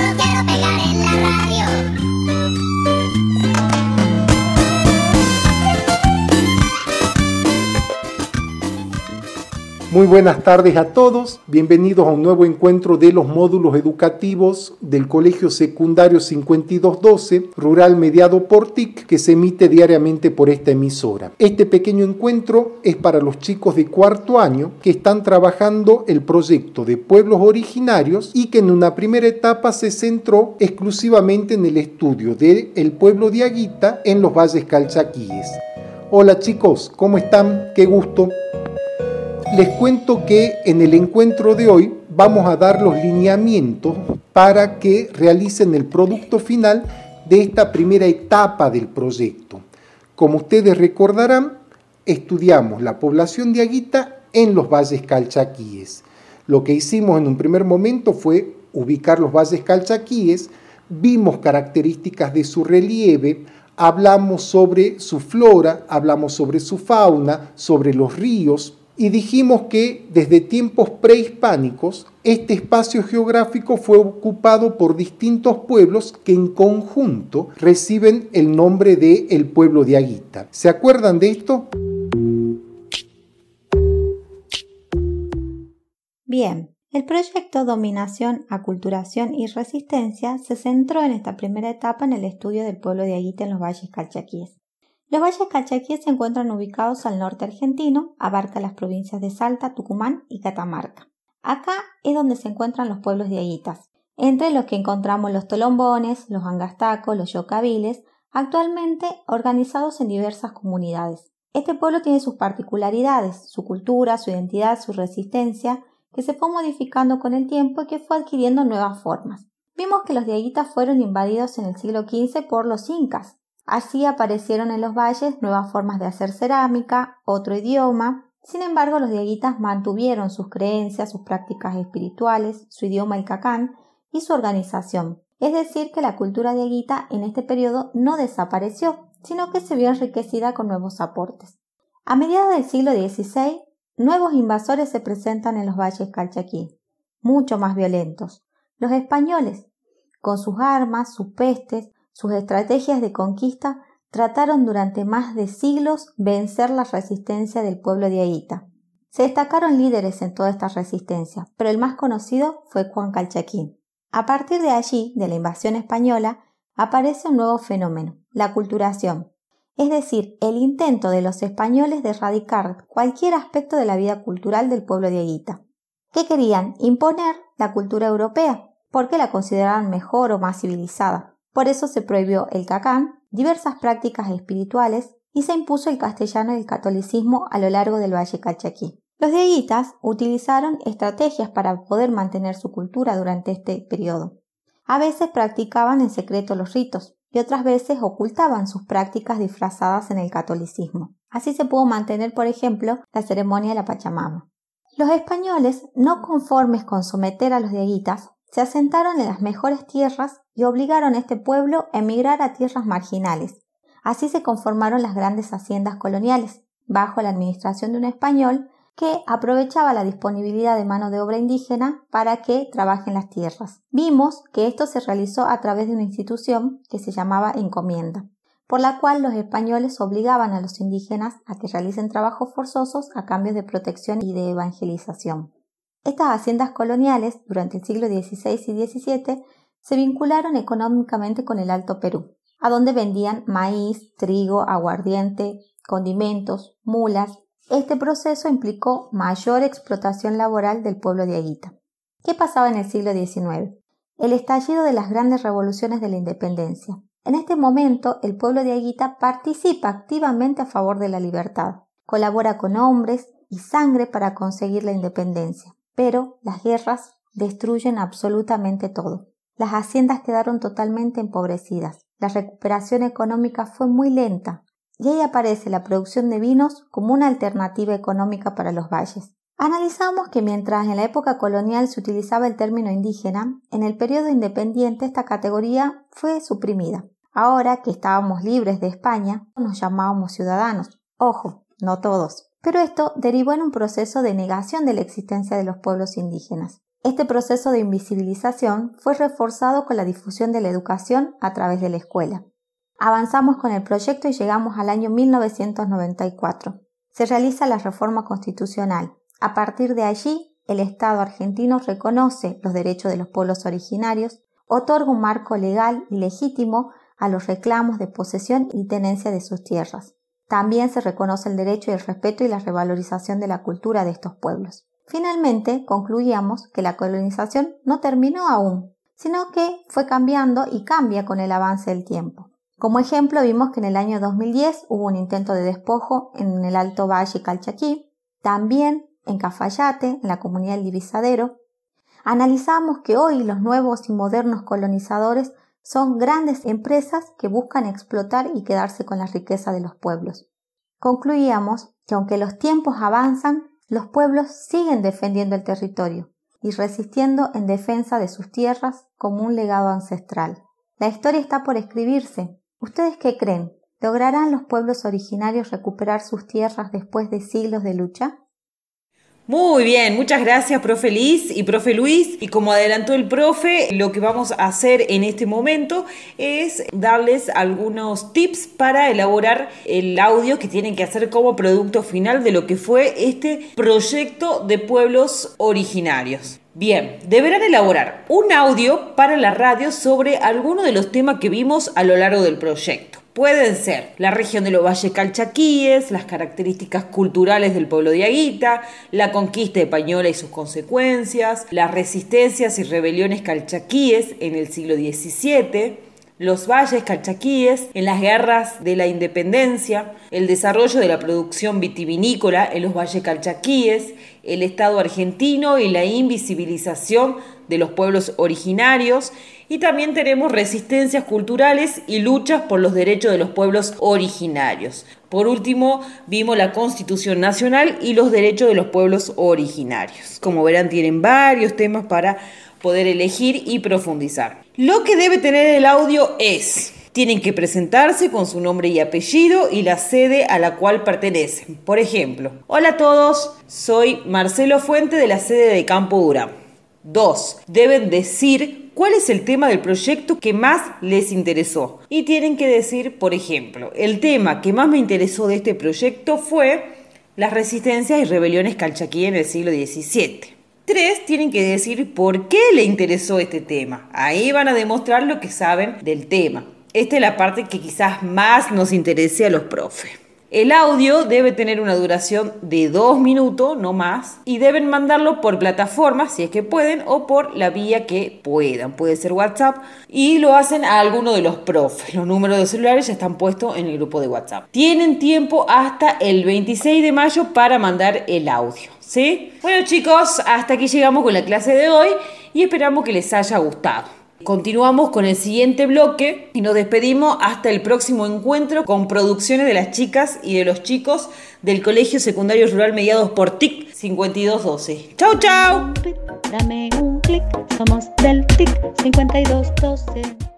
Get up baby. Muy buenas tardes a todos, bienvenidos a un nuevo encuentro de los módulos educativos del Colegio Secundario 5212, Rural Mediado por TIC, que se emite diariamente por esta emisora. Este pequeño encuentro es para los chicos de cuarto año que están trabajando el proyecto de pueblos originarios y que en una primera etapa se centró exclusivamente en el estudio del pueblo de Aguita en los valles calchaquíes. Hola chicos, ¿cómo están? Qué gusto les cuento que en el encuentro de hoy vamos a dar los lineamientos para que realicen el producto final de esta primera etapa del proyecto. Como ustedes recordarán, estudiamos la población de Aguita en los valles calchaquíes. Lo que hicimos en un primer momento fue ubicar los valles calchaquíes, vimos características de su relieve, hablamos sobre su flora, hablamos sobre su fauna, sobre los ríos, y dijimos que desde tiempos prehispánicos este espacio geográfico fue ocupado por distintos pueblos que en conjunto reciben el nombre de el pueblo de Aguita. ¿Se acuerdan de esto? Bien, el proyecto Dominación, Aculturación y Resistencia se centró en esta primera etapa en el estudio del pueblo de Aguita en los valles calchaquíes. Los valles calchaquíes se encuentran ubicados al norte argentino, abarca las provincias de Salta, Tucumán y Catamarca. Acá es donde se encuentran los pueblos de Aguitas, entre los que encontramos los tolombones, los angastacos, los yocaviles, actualmente organizados en diversas comunidades. Este pueblo tiene sus particularidades, su cultura, su identidad, su resistencia, que se fue modificando con el tiempo y que fue adquiriendo nuevas formas. Vimos que los de Aguitas fueron invadidos en el siglo XV por los incas, Así aparecieron en los valles nuevas formas de hacer cerámica, otro idioma. Sin embargo, los dieguitas mantuvieron sus creencias, sus prácticas espirituales, su idioma el cacán y su organización. Es decir, que la cultura dieguita en este periodo no desapareció, sino que se vio enriquecida con nuevos aportes. A mediados del siglo XVI, nuevos invasores se presentan en los valles calchaquí, mucho más violentos. Los españoles, con sus armas, sus pestes, sus estrategias de conquista trataron durante más de siglos vencer la resistencia del pueblo de Aita. Se destacaron líderes en toda esta resistencia, pero el más conocido fue Juan Calchaquín. A partir de allí, de la invasión española, aparece un nuevo fenómeno, la culturación, es decir, el intento de los españoles de erradicar cualquier aspecto de la vida cultural del pueblo de Aguita. ¿Qué querían? Imponer la cultura europea, porque la consideraban mejor o más civilizada. Por eso se prohibió el cacán, diversas prácticas espirituales y se impuso el castellano y el catolicismo a lo largo del Valle Calchaquí. Los dieguitas utilizaron estrategias para poder mantener su cultura durante este periodo. A veces practicaban en secreto los ritos y otras veces ocultaban sus prácticas disfrazadas en el catolicismo. Así se pudo mantener, por ejemplo, la ceremonia de la Pachamama. Los españoles, no conformes con someter a los dieguitas, se asentaron en las mejores tierras y obligaron a este pueblo a emigrar a tierras marginales. Así se conformaron las grandes haciendas coloniales, bajo la administración de un español que aprovechaba la disponibilidad de mano de obra indígena para que trabaje en las tierras. Vimos que esto se realizó a través de una institución que se llamaba encomienda, por la cual los españoles obligaban a los indígenas a que realicen trabajos forzosos a cambio de protección y de evangelización. Estas haciendas coloniales, durante el siglo XVI y XVII, se vincularon económicamente con el Alto Perú, a donde vendían maíz, trigo, aguardiente, condimentos, mulas. Este proceso implicó mayor explotación laboral del pueblo de Aguita. ¿Qué pasaba en el siglo XIX? El estallido de las grandes revoluciones de la independencia. En este momento, el pueblo de Aguita participa activamente a favor de la libertad, colabora con hombres y sangre para conseguir la independencia. Pero las guerras destruyen absolutamente todo. Las haciendas quedaron totalmente empobrecidas. La recuperación económica fue muy lenta y ahí aparece la producción de vinos como una alternativa económica para los valles. Analizamos que mientras en la época colonial se utilizaba el término indígena, en el periodo independiente esta categoría fue suprimida. Ahora que estábamos libres de España, nos llamábamos ciudadanos. Ojo, no todos pero esto derivó en un proceso de negación de la existencia de los pueblos indígenas. Este proceso de invisibilización fue reforzado con la difusión de la educación a través de la escuela. Avanzamos con el proyecto y llegamos al año 1994. Se realiza la reforma constitucional. A partir de allí, el Estado argentino reconoce los derechos de los pueblos originarios, otorga un marco legal y legítimo a los reclamos de posesión y tenencia de sus tierras. También se reconoce el derecho y el respeto y la revalorización de la cultura de estos pueblos. Finalmente, concluíamos que la colonización no terminó aún, sino que fue cambiando y cambia con el avance del tiempo. Como ejemplo, vimos que en el año 2010 hubo un intento de despojo en el Alto Valle Calchaquí, también en Cafayate, en la comunidad del Divisadero. Analizamos que hoy los nuevos y modernos colonizadores son grandes empresas que buscan explotar y quedarse con la riqueza de los pueblos. Concluíamos que aunque los tiempos avanzan, los pueblos siguen defendiendo el territorio y resistiendo en defensa de sus tierras como un legado ancestral. La historia está por escribirse ¿Ustedes qué creen? ¿Lograrán los pueblos originarios recuperar sus tierras después de siglos de lucha? Muy bien, muchas gracias, profe Liz y profe Luis. Y como adelantó el profe, lo que vamos a hacer en este momento es darles algunos tips para elaborar el audio que tienen que hacer como producto final de lo que fue este proyecto de pueblos originarios. Bien, deberán elaborar un audio para la radio sobre alguno de los temas que vimos a lo largo del proyecto. Pueden ser la región de los valles calchaquíes, las características culturales del pueblo de Aguita, la conquista española y sus consecuencias, las resistencias y rebeliones calchaquíes en el siglo XVII, los valles calchaquíes en las guerras de la independencia, el desarrollo de la producción vitivinícola en los valles calchaquíes, el Estado argentino y la invisibilización de los pueblos originarios y también tenemos resistencias culturales y luchas por los derechos de los pueblos originarios. Por último, vimos la Constitución Nacional y los derechos de los pueblos originarios. Como verán, tienen varios temas para poder elegir y profundizar. Lo que debe tener el audio es, tienen que presentarse con su nombre y apellido y la sede a la cual pertenecen. Por ejemplo, hola a todos, soy Marcelo Fuente de la sede de Campo Durán. 2. Deben decir cuál es el tema del proyecto que más les interesó. Y tienen que decir, por ejemplo, el tema que más me interesó de este proyecto fue las resistencias y rebeliones calchaquí en el siglo XVII. Tres, tienen que decir por qué le interesó este tema. Ahí van a demostrar lo que saben del tema. Esta es la parte que quizás más nos interese a los profes. El audio debe tener una duración de dos minutos, no más, y deben mandarlo por plataforma, si es que pueden, o por la vía que puedan. Puede ser WhatsApp, y lo hacen a alguno de los profes. Los números de celulares ya están puestos en el grupo de WhatsApp. Tienen tiempo hasta el 26 de mayo para mandar el audio. ¿Sí? Bueno chicos, hasta aquí llegamos con la clase de hoy y esperamos que les haya gustado. Continuamos con el siguiente bloque y nos despedimos hasta el próximo encuentro con producciones de las chicas y de los chicos del Colegio Secundario Rural mediados por TIC 5212. ¡Chau, chau! Dame un clic, somos del TIC 5212.